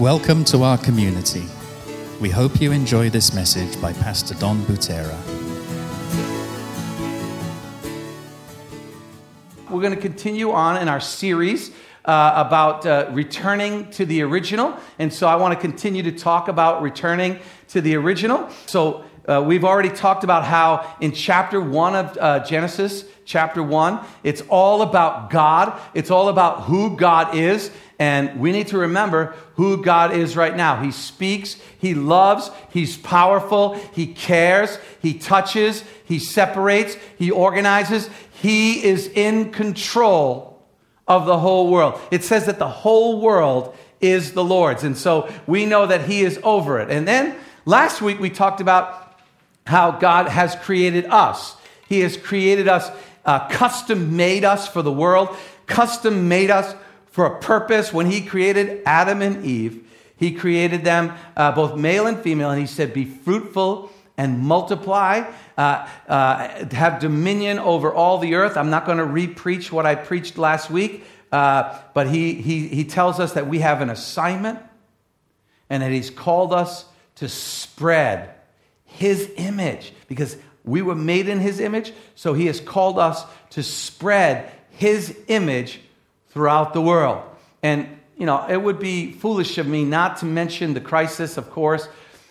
Welcome to our community. We hope you enjoy this message by Pastor Don Butera. We're going to continue on in our series uh, about uh, returning to the original. And so I want to continue to talk about returning to the original. So uh, we've already talked about how in chapter one of uh, Genesis, chapter one, it's all about God, it's all about who God is. And we need to remember who God is right now. He speaks, He loves, He's powerful, He cares, He touches, He separates, He organizes. He is in control of the whole world. It says that the whole world is the Lord's. And so we know that He is over it. And then last week we talked about how God has created us. He has created us, uh, custom made us for the world, custom made us for a purpose. When He created Adam and Eve, He created them uh, both male and female, and He said, Be fruitful and multiply, uh, uh, have dominion over all the earth. I'm not going to re-preach what I preached last week, uh, but he, he, he tells us that we have an assignment and that he's called us to spread his image because we were made in his image. So he has called us to spread his image throughout the world. And, you know, it would be foolish of me not to mention the crisis, of course.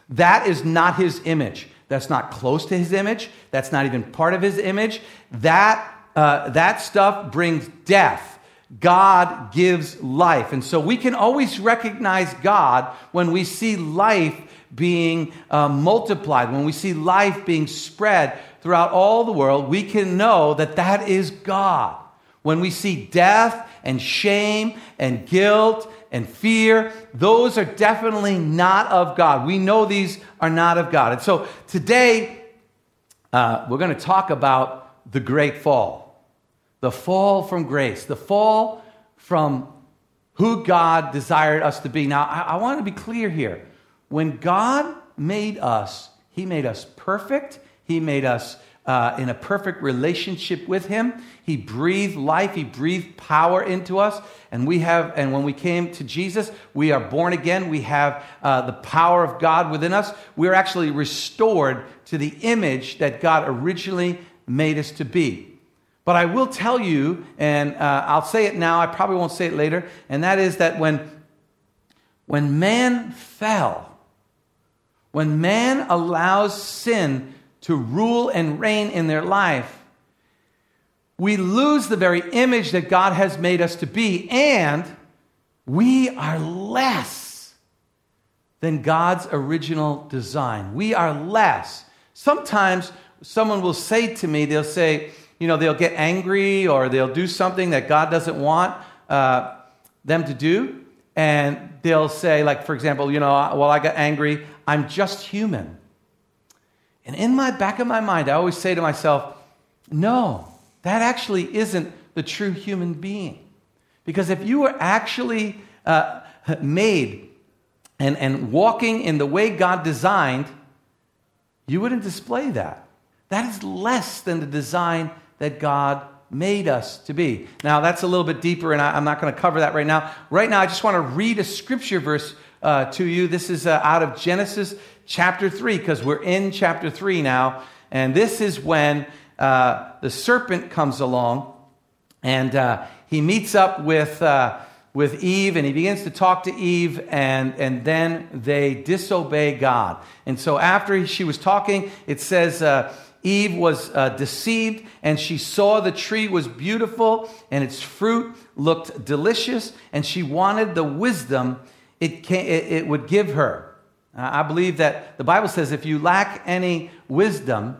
That is not his image. That's not close to his image. That's not even part of his image. That, uh, that stuff brings death. God gives life. And so we can always recognize God when we see life being uh, multiplied, when we see life being spread throughout all the world, we can know that that is God. When we see death and shame and guilt and fear, those are definitely not of God. We know these are not of God. And so today, uh, we're going to talk about the great fall the fall from grace, the fall from who God desired us to be. Now, I, I want to be clear here. When God made us, He made us perfect, He made us uh, in a perfect relationship with him. He breathed life. He breathed power into us. And we have and when we came to jesus we are born again. We have uh, the power of god within us. We're actually restored to the image that god originally made us to be. But i will tell you and uh, i'll say it now. I probably won't say it later. And that is that when when man fell when man allows sin to rule and reign in their life, we lose the very image that God has made us to be, and we are less than God's original design. We are less. Sometimes someone will say to me, they'll say, you know, they'll get angry or they'll do something that God doesn't want uh, them to do. And they'll say, like, for example, you know, well, I got angry. I'm just human. And in my back of my mind, I always say to myself, no, that actually isn't the true human being. Because if you were actually uh, made and, and walking in the way God designed, you wouldn't display that. That is less than the design that God made us to be. Now, that's a little bit deeper, and I, am not going to cover that right now. Right now, I just want to read a scripture verse uh, to you. This is uh, out of Genesis chapter 3, because we're in chapter 3 now. And this is when uh, the serpent comes along and uh, he meets up with, uh, with Eve and he begins to talk to Eve, and, and then they disobey God. And so after she was talking, it says, uh, Eve was uh, deceived and she saw the tree was beautiful and its fruit looked delicious, and she wanted the wisdom it, can, it, it would give her. I believe that the Bible says if you lack any wisdom,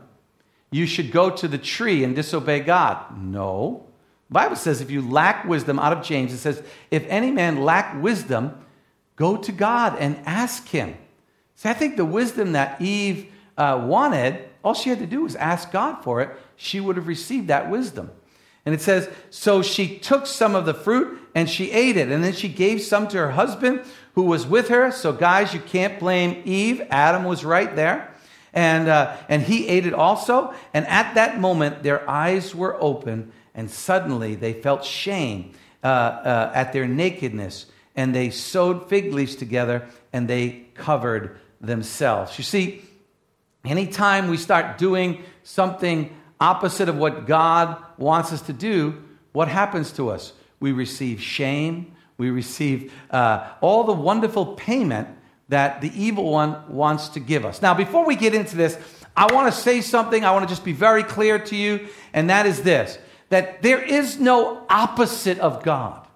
you should go to the tree and disobey God. No. The Bible says if you lack wisdom, out of James, it says, if any man lack wisdom, go to God and ask him. See, I think the wisdom that Eve uh, wanted, all she had to do was ask God for it. She would have received that wisdom. And it says, So she took some of the fruit and she ate it. And then she gave some to her husband who was with her. So, guys, you can't blame Eve. Adam was right there. And, uh, and he ate it also. And at that moment, their eyes were open, and suddenly they felt shame uh, uh, at their nakedness. and they sewed fig leaves together and they covered themselves. You see, anytime we start doing something opposite of what God wants us to do, what happens to us? We receive shame, we receive uh, all the wonderful payment that the evil one wants to give us. Now, before we get into this, I want to say something. I want to just be very clear to you, and that is this that there is no opposite of God.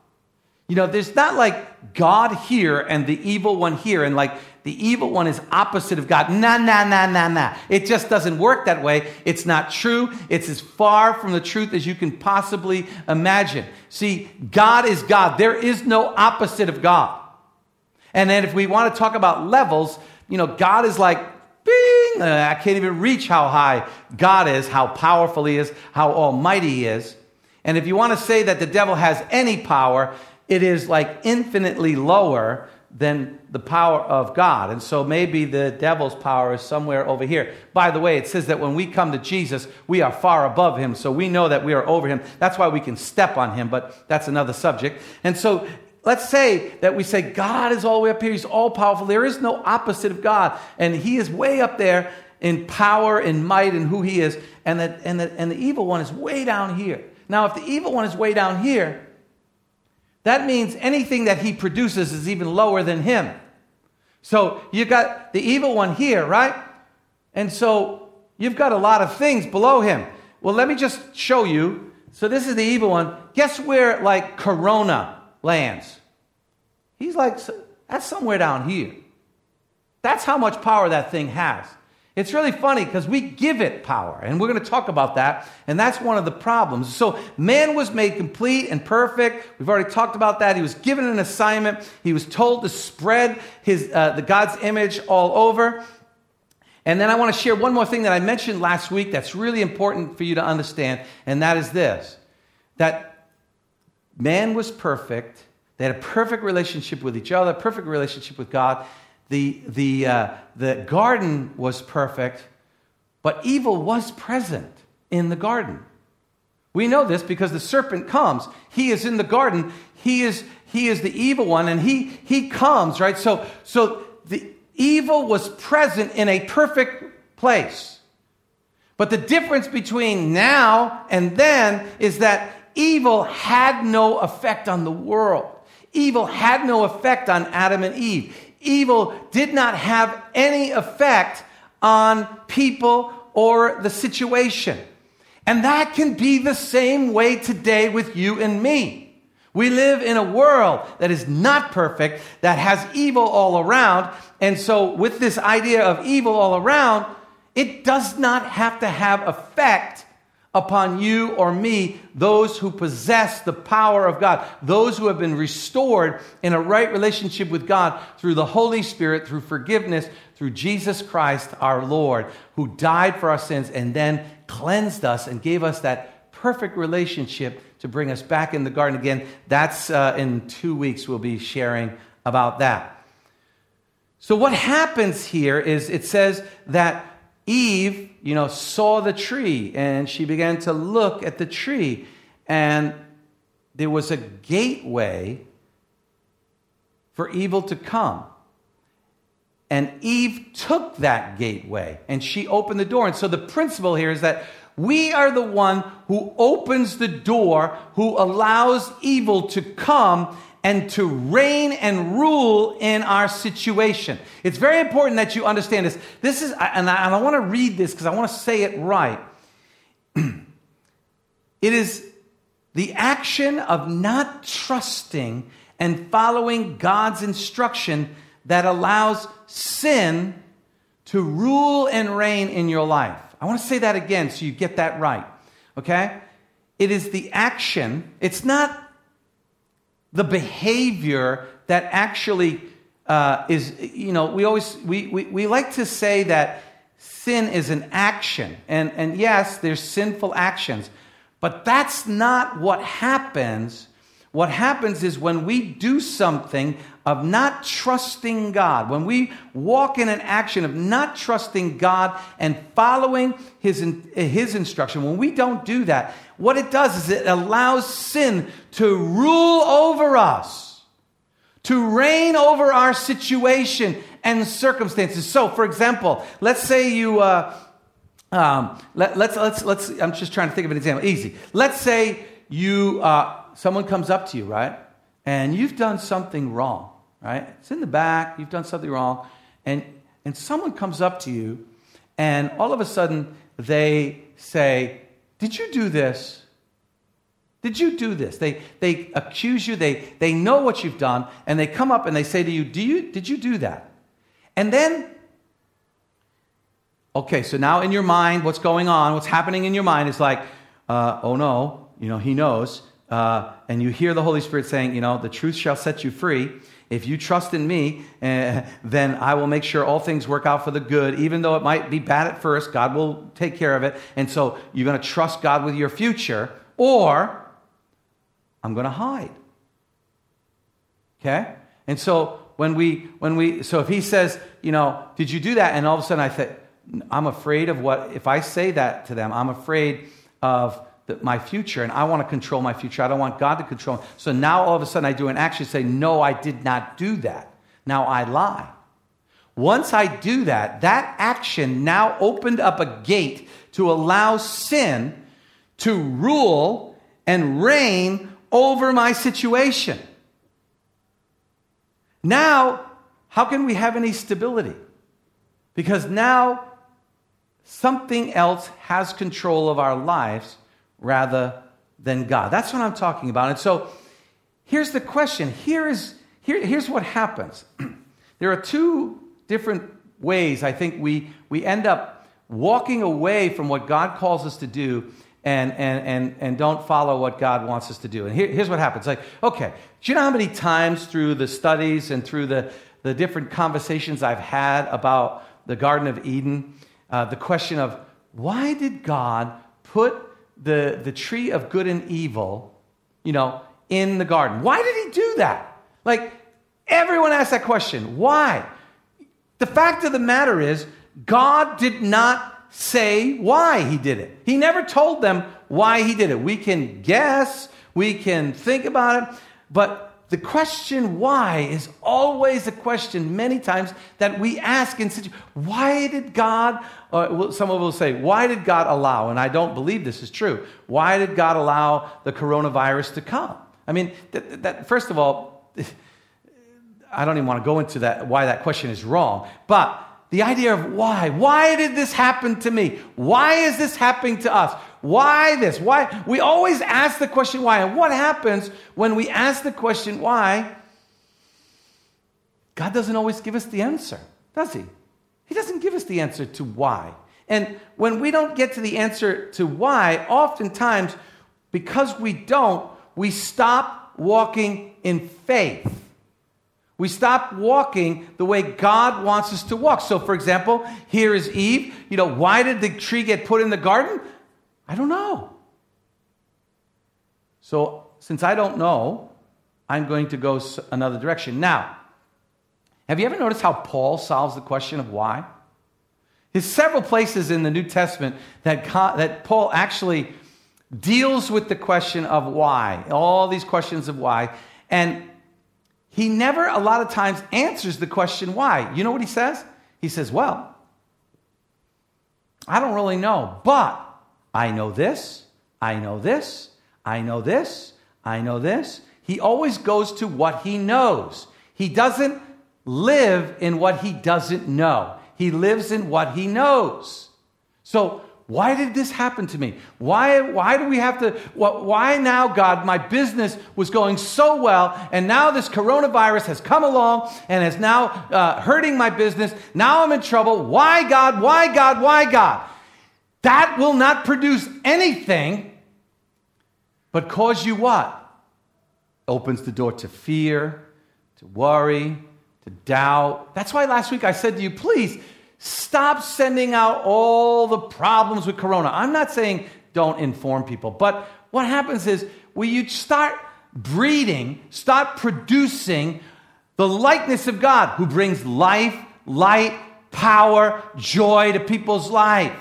You know, there's not like God here and the evil one here, and like the evil one is opposite of God. Nah, nah, nah, nah, nah. It just doesn't work that way. It's not true. It's as far from the truth as you can possibly imagine. See, God is God. There is no opposite of God. And then if we want to talk about levels, you know, God is like, bing, uh, I can't even reach how high God is, how powerful He is, how almighty He is. And if you want to say that the devil has any power, it is like infinitely lower than the power of God. And so maybe the devil's power is somewhere over here. By the way, it says that when we come to Jesus, we are far above him. So we know that we are over him. That's why we can step on him, but that's another subject. And so let's say that we say God is all the way up here, he's all powerful. There is no opposite of God. And he is way up there in power and might and who he is. And, that, and, that, and the evil one is way down here. Now, if the evil one is way down here, that means anything that he produces is even lower than him. So you got the evil one here, right? And so you've got a lot of things below him. Well, let me just show you. So this is the evil one. Guess where, like, Corona lands? He's like, that's somewhere down here. That's how much power that thing has. It's really funny because we give it power, and we're going to talk about that, and that's one of the problems. So, man was made complete and perfect. We've already talked about that. He was given an assignment. He was told to spread his, uh, the God's image all over. And then I want to share one more thing that I mentioned last week that's really important for you to understand, and that is this that man was perfect. They had a perfect relationship with each other, perfect relationship with God the, the, uh, the garden was perfect, but evil was present in the garden. We know this because the serpent comes. He is in the garden. He is, he is the evil one, and he, he comes, right? So, so the evil was present in a perfect place. But the difference between now and then is that evil had no effect on the world. Evil had no effect on Adam and Eve evil did not have any effect on people or the situation. And that can be the same way today with you and me. We live in a world that is not perfect, that has evil all around. And so, with this idea of evil all around, it does not have to have effect upon you or me, those who possess the power of God, those who have been restored in a right relationship with God through the Holy Spirit, through forgiveness, through Jesus Christ our Lord, who died for our sins and then cleansed us and gave us that perfect relationship to bring us back in the garden again. That's uh, in two weeks, we'll be sharing about that. So, what happens here is it says that Eve, you know, saw the tree and she began to look at the tree. And there was a gateway for evil to come. And Eve took that gateway and she opened the door. And so the principle here is that we are the one who opens the door, who allows evil to come and to reign and rule in our situation. It's very important that you understand this. This is, and I, and I want to read this because I want to say it right. it is the action of not trusting and following God's instruction that allows sin to rule and reign in your life. I want to say that again so you get that right. Okay? It is the action, it's not the behavior that actually uh, is, you know, we always, we, we, we like to say that sin is an action. And, and yes, there's sinful actions, but that's not what happens. What happens is when we do something of not trusting God, when we walk in an action of not trusting God and following His, his instruction, when we don't do that, what it does is it allows sin to rule over us, to reign over our situation and circumstances. So, for example, let's say you, uh, um, let, let's, let's, let's, I'm just trying to think of an example. Easy. Let's say you, uh, someone comes up to you, right? And you've done something wrong, right? It's in the back, you've done something wrong, and, and someone comes up to you, and all of a sudden they say, Did you do this? Did you do this? They, they accuse you, they, they know what you've done, and they come up and they say to you, do you Did you do that? And then, okay, so now in your mind, what's going on, what's happening in your mind is like, uh, oh no, you know, he knows. Uh, and you hear the Holy Spirit saying, you know, the truth shall set you free. If you trust in me, uh, then I will make sure all things work out for the good. Even though it might be bad at first, God will take care of it. And so you're going to trust God with your future, or I'm going to hide. Okay? And so when we, when we, so if he says, you know, did you do that? And all of a sudden I said, I'm afraid of what, if I say that to them, I'm afraid of the, my future and I want to control my future. I don't want God to control. So now all of a sudden I do an action say, no, I did not do that. Now I lie. Once I do that, that action now opened up a gate to allow sin to rule and reign over my situation. Now, how can we have any stability? Because now something else has control of our lives rather than God. That's what I'm talking about. And so here's the question. Here is, here, here's what happens. there are two different ways I think we, we end up walking away from what God calls us to do and, and, and, and don't follow what God wants us to do. And here, here's what happens. Like, okay, do you know how many times through the studies and through the, the different conversations I've had about the Garden of Eden, uh, the question of why did God put the, the tree of good and evil, you know, in the garden? Why did he do that? Like, everyone asks that question. Why? The fact of the matter is, God did not say why he did it. He never told them why he did it. We can guess, we can think about it, but the question why is always a question many times that we ask in such why did God or some of us will say why did God allow and I don't believe this is true. Why did God allow the coronavirus to come? I mean that, that first of all I don't even want to go into that why that question is wrong, but the idea of why. Why did this happen to me? Why is this happening to us? Why this? Why? We always ask the question why. And what happens when we ask the question why? God doesn't always give us the answer, does He? He doesn't give us the answer to why. And when we don't get to the answer to why, oftentimes, because we don't, we stop walking in faith. We stop walking the way God wants us to walk. So, for example, here is Eve. You know, why did the tree get put in the garden? I don't know. So, since I don't know, I'm going to go another direction. Now, have you ever noticed how Paul solves the question of why? There's several places in the New Testament that, that Paul actually deals with the question of why, all these questions of why. And he never, a lot of times, answers the question why. You know what he says? He says, Well, I don't really know, but I know this, I know this, I know this, I know this. He always goes to what he knows. He doesn't live in what he doesn't know, he lives in what he knows. So, why did this happen to me? Why, why do we have to? Why now, God? My business was going so well, and now this coronavirus has come along and is now uh, hurting my business. Now I'm in trouble. Why, God? Why, God? Why, God? That will not produce anything but cause you what? Opens the door to fear, to worry, to doubt. That's why last week I said to you, please Stop sending out all the problems with Corona. I'm not saying don't inform people, but what happens is when you start breeding, start producing the likeness of God who brings life, light, power, joy to people's life.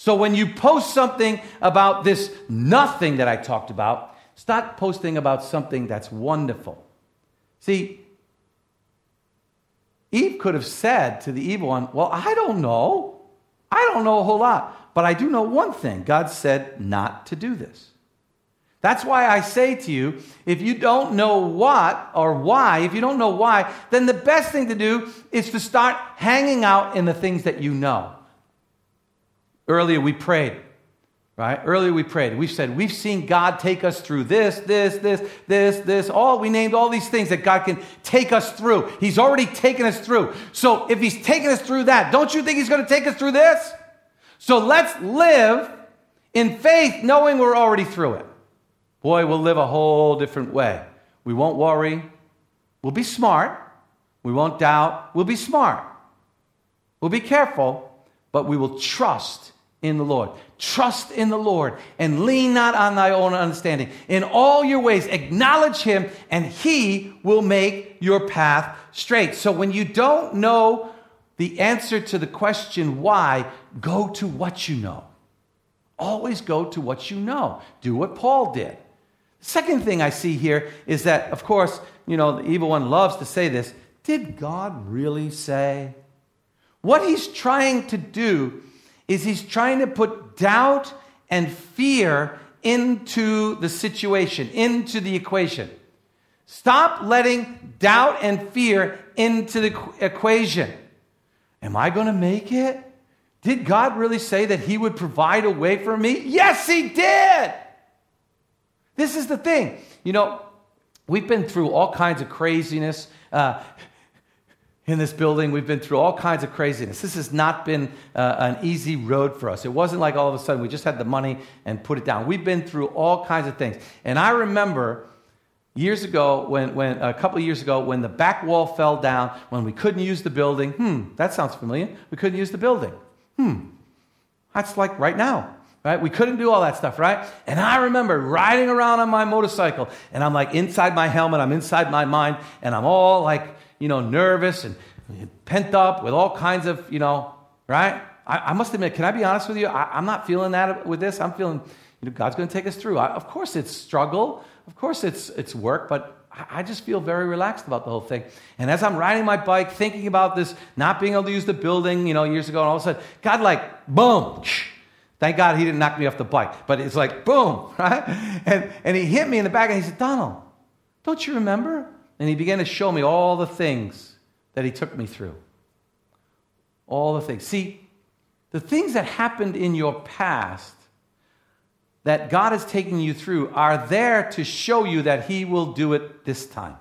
So when you post something about this nothing that I talked about, start posting about something that's wonderful. See, Eve could have said to the evil one, Well, I don't know. I don't know a whole lot. But I do know one thing God said not to do this. That's why I say to you if you don't know what or why, if you don't know why, then the best thing to do is to start hanging out in the things that you know. Earlier we prayed, right? Earlier we prayed. We've said, we've seen God take us through this, this, this, this, this, all. We named all these things that God can take us through. He's already taken us through. So if He's taken us through that, don't you think He's going to take us through this? So let's live in faith knowing we're already through it. Boy, we'll live a whole different way. We won't worry. We'll be smart. We won't doubt. We'll be smart. We'll be careful, but we will trust in the Lord. Trust in the Lord and lean not on thy own understanding. In all your ways, acknowledge him, and he will make your path straight. So when you don't know the answer to the question why, go to what you know. Always go to what you know. Do what Paul did. Second thing I see here is that, of course, you know, the evil one loves to say this. Did God really say? What he's trying to do is he's trying to put doubt and fear into the situation, into the equation. Stop letting doubt and fear into the equation. Am I going to make it? Did God really say that He would provide a way for me? Yes, He did. This is the thing. You know, we've been through all kinds of craziness. Uh, in this building, we've been through all kinds of craziness. This has not been uh, an easy road for us. It wasn't like all of a sudden we just had the money and put it down. We've been through all kinds of things. And I remember years ago, when, when a couple years ago, when the back wall fell down, when we couldn't use the building. Hmm, that sounds familiar. We couldn't use the building. Hmm, that's like right now right? We couldn't do all that stuff, right? And I remember riding around on my motorcycle, and I'm like inside my helmet, I'm inside my mind, and I'm all like, you know, nervous and pent up with all kinds of, you know, right? I, I must admit, can I be honest with you? I, am not feeling that with this. I'm feeling, you know, God's going to take us through. I, of course, it's struggle. Of course, it's it's work, but I just feel very relaxed about the whole thing. And as I'm riding my bike, thinking about this, not being able to use the building, you know, years ago, and all of a sudden, God, like, boom, Thank God he didn't knock me off the bike. But it's like, boom, right? And, and he hit me in the back and he said, Donald, don't you remember? And he began to show me all the things that he took me through. All the things. See, the things that happened in your past that God is taking you through are there to show you that he will do it this time.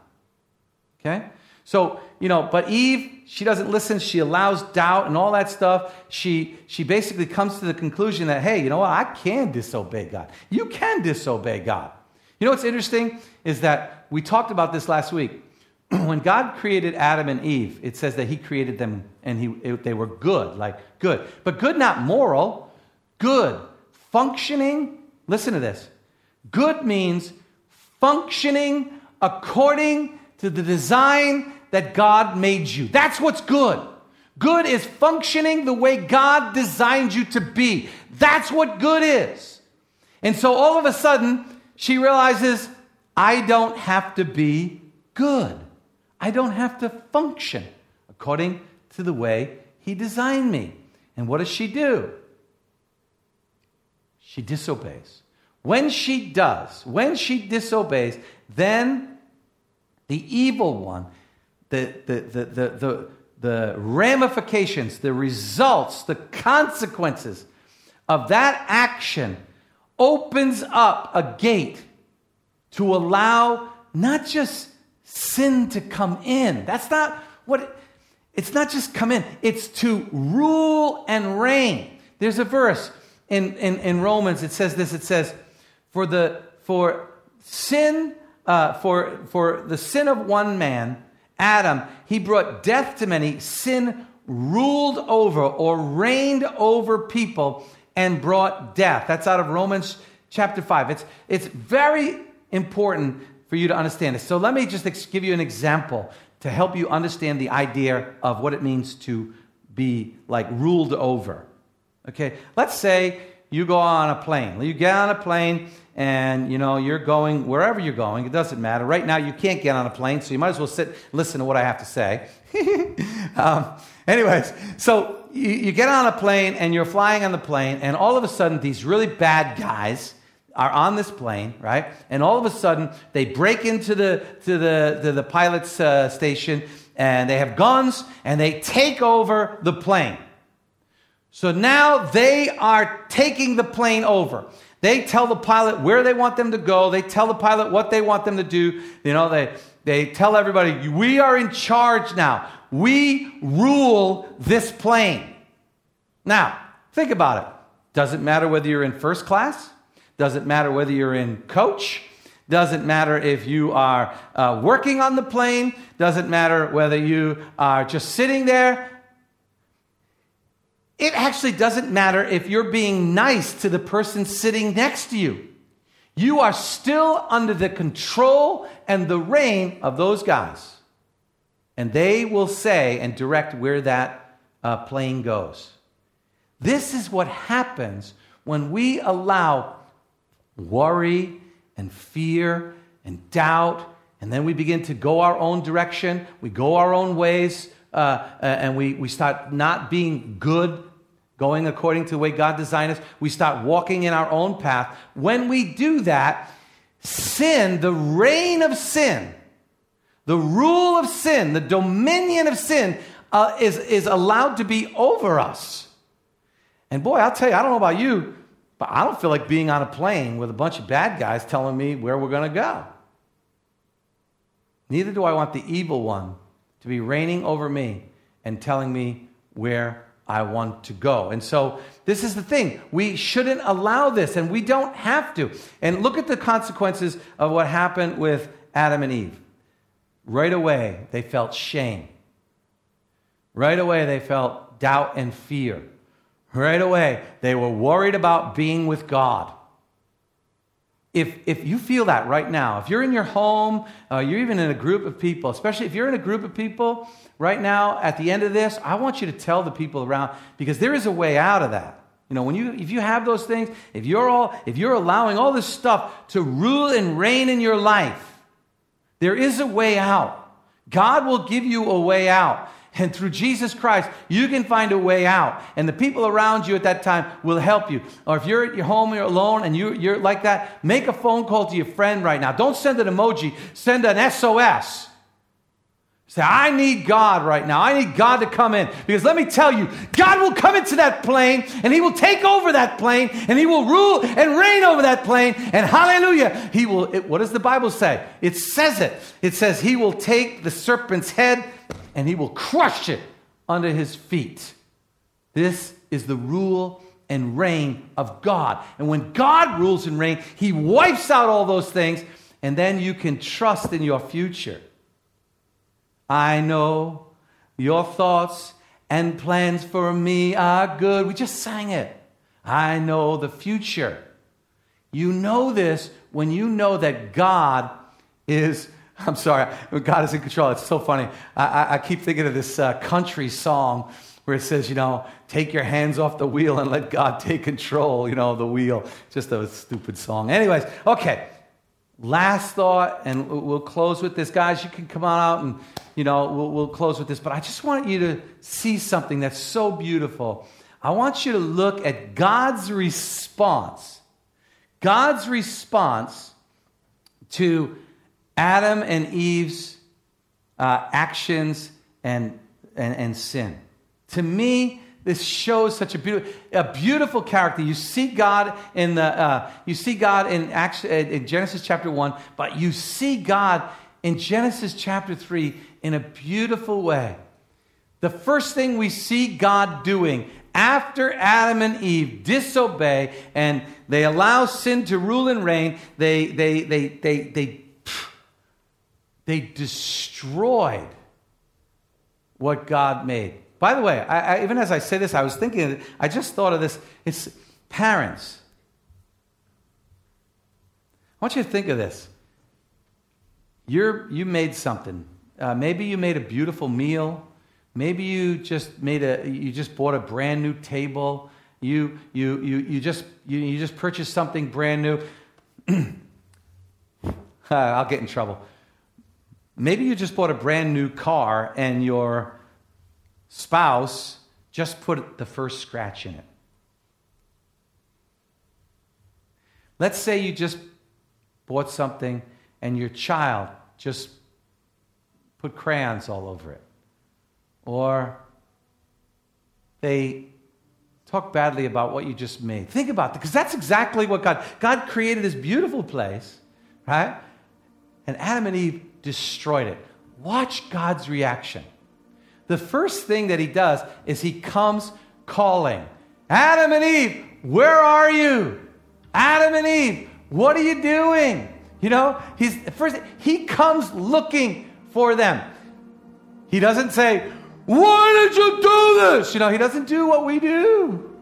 Okay? So, you know, but Eve, she doesn't listen. She allows doubt and all that stuff. She, she basically comes to the conclusion that, hey, you know what? I can disobey God. You can disobey God. You know what's interesting is that we talked about this last week. when God created Adam and Eve, it says that He created them and he, it, they were good, like good. But good, not moral, good, functioning. Listen to this. Good means functioning according to the design that God made you. That's what's good. Good is functioning the way God designed you to be. That's what good is. And so all of a sudden, she realizes, I don't have to be good. I don't have to function according to the way He designed me. And what does she do? She disobeys. When she does, when she disobeys, then the evil one the, the, the, the, the, the ramifications, the results, the consequences of that action opens up a gate to allow not just sin to come in. That's not what it, it's not just come in, it's to rule and reign. There's a verse in, in, in Romans, it says this it says, For the for sin, uh, for, for the sin of one man, Adam, he brought death to many. Sin ruled over or reigned over people and brought death. That's out of Romans chapter 5. It's, it's very important for you to understand this. So let me just give you an example to help you understand the idea of what it means to be like ruled over. Okay, let's say you go on a plane. You get on a plane and you know you're going wherever you're going it doesn't matter right now you can't get on a plane so you might as well sit listen to what i have to say um, anyways, so you, you get on a plane and you're flying on the plane, and all of a sudden, these really bad guys are on this plane, right? And all of a sudden, they break into the, to the, to the pilot's uh, station and they have guns and they take over the plane. So now they are taking the plane over. They tell the pilot where they want them to go. They tell the pilot what they want them to do. You know, they, they tell everybody, we are in charge now. We rule this plane. Now, think about it. Doesn't matter whether you're in first class, doesn't matter whether you're in coach, doesn't matter if you are uh, working on the plane, doesn't matter whether you are just sitting there. It actually doesn't matter if you're being nice to the person sitting next to you. You are still under the control and the reign of those guys. And they will say and direct where that uh, plane goes. This is what happens when we allow worry and fear and doubt, and then we begin to go our own direction, we go our own ways, uh, uh, and we, we start not being good, going according to the way God designed us. We start walking in our own path. When we do that, sin, the reign of sin, the rule of sin, the dominion of sin, uh, is, is allowed to be over us. And boy, I'll tell you, I don't know about you, but I don't feel like being on a plane with a bunch of bad guys telling me where we're going to go. Neither do I want the evil one to be reigning over me and telling me where I want to go. And so, this is the thing. We shouldn't allow this, and we don't have to. And look at the consequences of what happened with Adam and Eve. Right away, they felt shame. Right away, they felt doubt and fear. Right away, they were worried about being with God. If, if you feel that right now, if you're in your home, uh, you're even in a group of people, especially if you're in a group of people right now at the end of this, I want you to tell the people around because there is a way out of that. You know, when you if you have those things, if you're all if you're allowing all this stuff to rule and reign in your life, there is a way out. God will give you a way out. And through Jesus Christ, you can find a way out. And the people around you at that time will help you. Or if you're at your home, you're alone, and you, you're like that, make a phone call to your friend right now. Don't send an emoji, send an SOS. Say, I need God right now. I need God to come in. Because let me tell you, God will come into that plane and He will take over that plane and He will rule and reign over that plane. And hallelujah, He will. It, what does the Bible say? It says it. It says He will take the serpent's head and he will crush it under his feet. This is the rule and reign of God. And when God rules and reigns, he wipes out all those things, and then you can trust in your future. I know your thoughts and plans for me are good. We just sang it. I know the future. You know this when you know that God is I'm sorry, God is in control. It's so funny. I, I, keep thinking of this uh, country song where it says, you know, take your hands off the wheel and let God take control, you know, the wheel. Just a stupid song. Anyways, okay. Last thought, and we'll close with this. Guys, you can come on out and, you know, we'll, we'll close with this. But I just want you to see something that's so beautiful. I want you to look at God's response. God's response to Adam and Eve's uh, actions and, and, and sin. To me, this shows such a beautiful, a beautiful character. You see God in the, uh, you see God in, Acts, in Genesis chapter one, but you see God in Genesis chapter three in a beautiful way. The first thing we see God doing after Adam and Eve disobey and they allow sin to rule and reign, they, they, they, they, they they destroyed what God made. By the way, I, I, even as I say this, I was thinking, I just thought of this. It's parents. I want you to think of this. You're, you made something. Uh, maybe you made a beautiful meal. Maybe you just made a, you just bought a brand new table. You, you, you, you, just, you, you just purchased something brand new. I'll get in trouble. maybe you just bought a brand new car and your spouse just put the first scratch in it. Let's say you just bought something and your child just put crayons all over it. Or they talk badly about what you just made. Think about that, because that's exactly what God God created this beautiful place, right? And Adam and Eve destroyed it. Watch God's reaction. The first thing that he does is he comes calling, Adam and Eve, where are you? Adam and Eve, what are you doing? You know, he's first he comes looking for them. He doesn't say, Why did you do this? You know, he doesn't do what we do.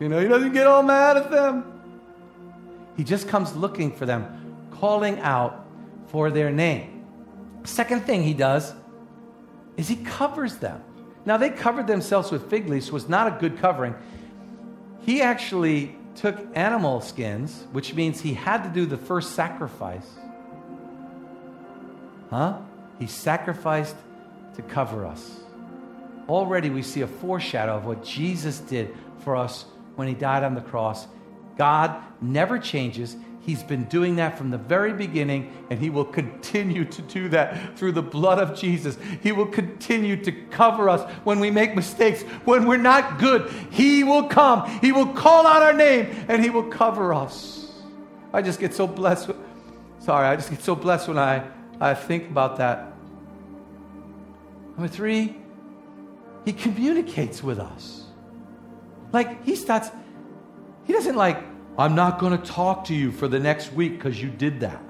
You know, he doesn't get all mad at them. He just comes looking for them, calling out for their name. Second thing he does is he covers them. Now, they covered themselves with fig leaves, was not a good covering. He actually took animal skins, which means he had to do the first sacrifice. Huh? He sacrificed to cover us. Already we see a foreshadow of what Jesus did for us when he died on the cross. God never changes. He's been doing that from the very beginning, and He will continue to do that through the blood of Jesus. He will continue to cover us when we make mistakes, when we're not good. He will come, He will call out our name, and He will cover us. I just get so blessed. Sorry, I just get so blessed when I, I think about that. Number three, He communicates with us. Like, He starts, He doesn't like, I'm not going to talk to you for the next week because you did that.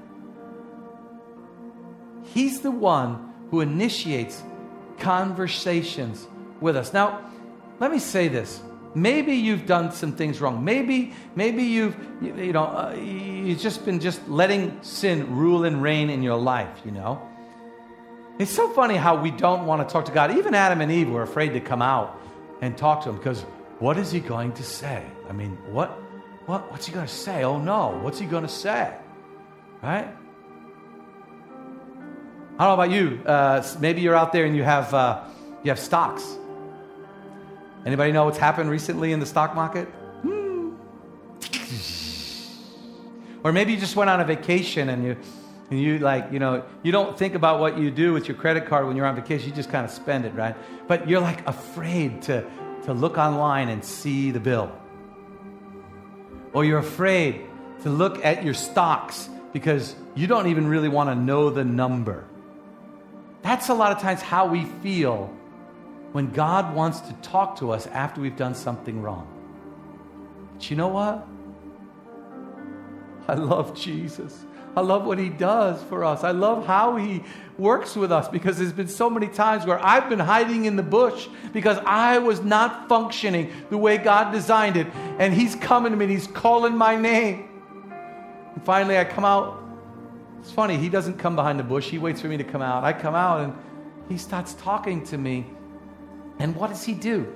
He's the one who initiates conversations with us. Now, let me say this. Maybe you've done some things wrong. Maybe, maybe you've, you know, uh, you've just been just letting sin rule and reign in your life, you know. It's so funny how we don't want to talk to God. Even Adam and Eve were afraid to come out and talk to him because what is he going to say? I mean, what, what, what's he going to say? Oh no, what's he going to say? Right? I don't know about you. Uh, maybe you're out there and you have, uh, you have stocks. Anybody know what's happened recently in the stock market? Hmm. Or maybe you just went on a vacation and you, and you like, you know, you don't think about what you do with your credit card when you're on vacation. You just kind of spend it, right? But you're like afraid to, to look online and see the bill or you're afraid to look at your stocks because you don't even really want to know the number. That's a lot of times how we feel when God wants to talk to us after we've done something wrong. But you know what? I love Jesus. I love what he does for us. I love how he works with us because there's been so many times where I've been hiding in the bush because I was not functioning the way God designed it. And he's coming to me and he's calling my name. And finally, I come out. It's funny, he doesn't come behind the bush, he waits for me to come out. I come out and he starts talking to me. And what does he do?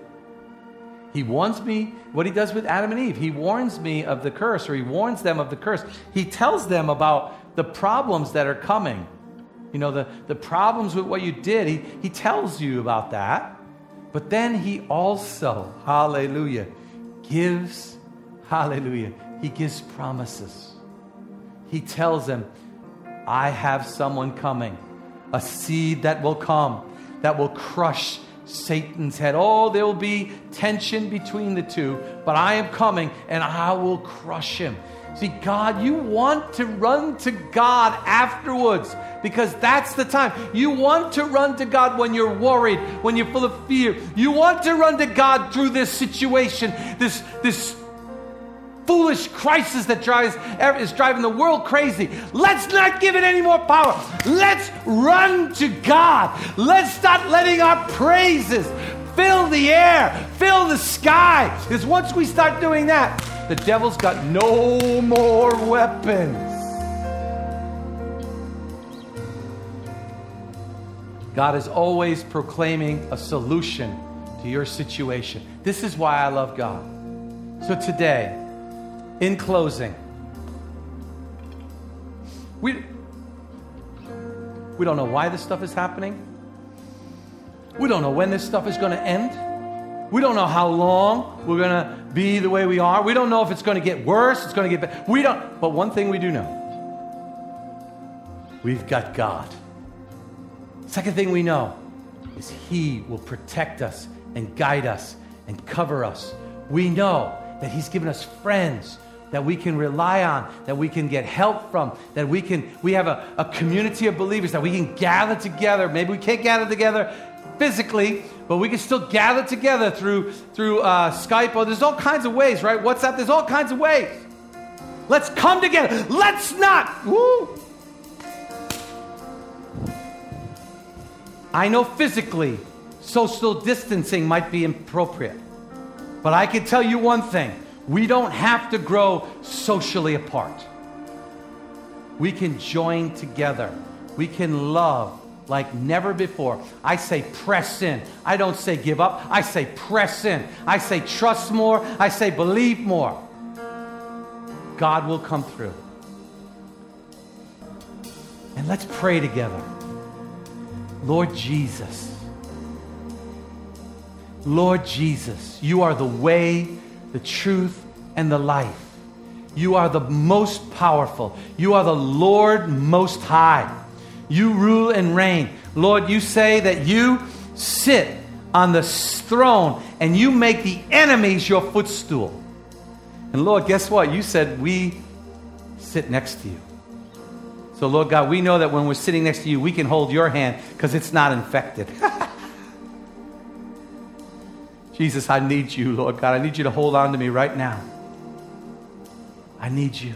He warns me what he does with Adam and Eve. He warns me of the curse, or he warns them of the curse. He tells them about the problems that are coming. You know, the, the problems with what you did. He, he tells you about that. But then he also, hallelujah, gives, hallelujah, he gives promises. He tells them, I have someone coming, a seed that will come, that will crush Satan's head. Oh, there will be tension between the two, but I am coming and I will crush him. See, God, you want to run to God afterwards because that's the time. You want to run to God when you're worried, when you're full of fear. You want to run to God through this situation, this, this foolish crisis that drives, is driving the world crazy. Let's not give it any more power. Let's run to God. Let's start letting our praises fill the air, fill the sky. Because once we start doing that, the devil's got no more weapons. God is always proclaiming a solution to your situation. This is why I love God. So today, in closing, we, We don't know why this stuff is happening. We don't know when this stuff is going to end. We don't know how long we're going to be the way we are. We don't know if it's going to get worse, it's going to get better. We don't. But one thing we do know we've got God. Second thing we know is He will protect us and guide us and cover us. We know that He's given us friends that we can rely on, that we can get help from, that we can, we have a, a community of believers that we can gather together. Maybe we can't gather together physically, but we can still gather together through, through uh, Skype. Or there's all kinds of ways, right? WhatsApp, there's all kinds of ways. Let's come together. Let's not. Woo. I know physically social distancing might be appropriate, but I can tell you one thing we don't have to grow socially apart. We can join together. We can love like never before. I say press in. I don't say give up. I say press in. I say trust more. I say believe more. God will come through. And let's pray together. Lord Jesus. Lord Jesus, you are the way the truth, and the life. You are the most powerful. You are the Lord most high. You rule and reign. Lord, you say that you sit on the throne and you make the enemies your footstool. And Lord, guess what? You said we sit next to you. So, Lord God, we know that when we're sitting next to you, we can hold your hand because it's not infected. Jesus, I need you, Lord God. I need you to hold on to me right now. I need you.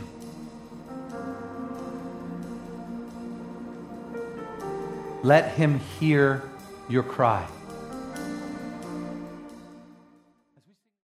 Let him hear your cry.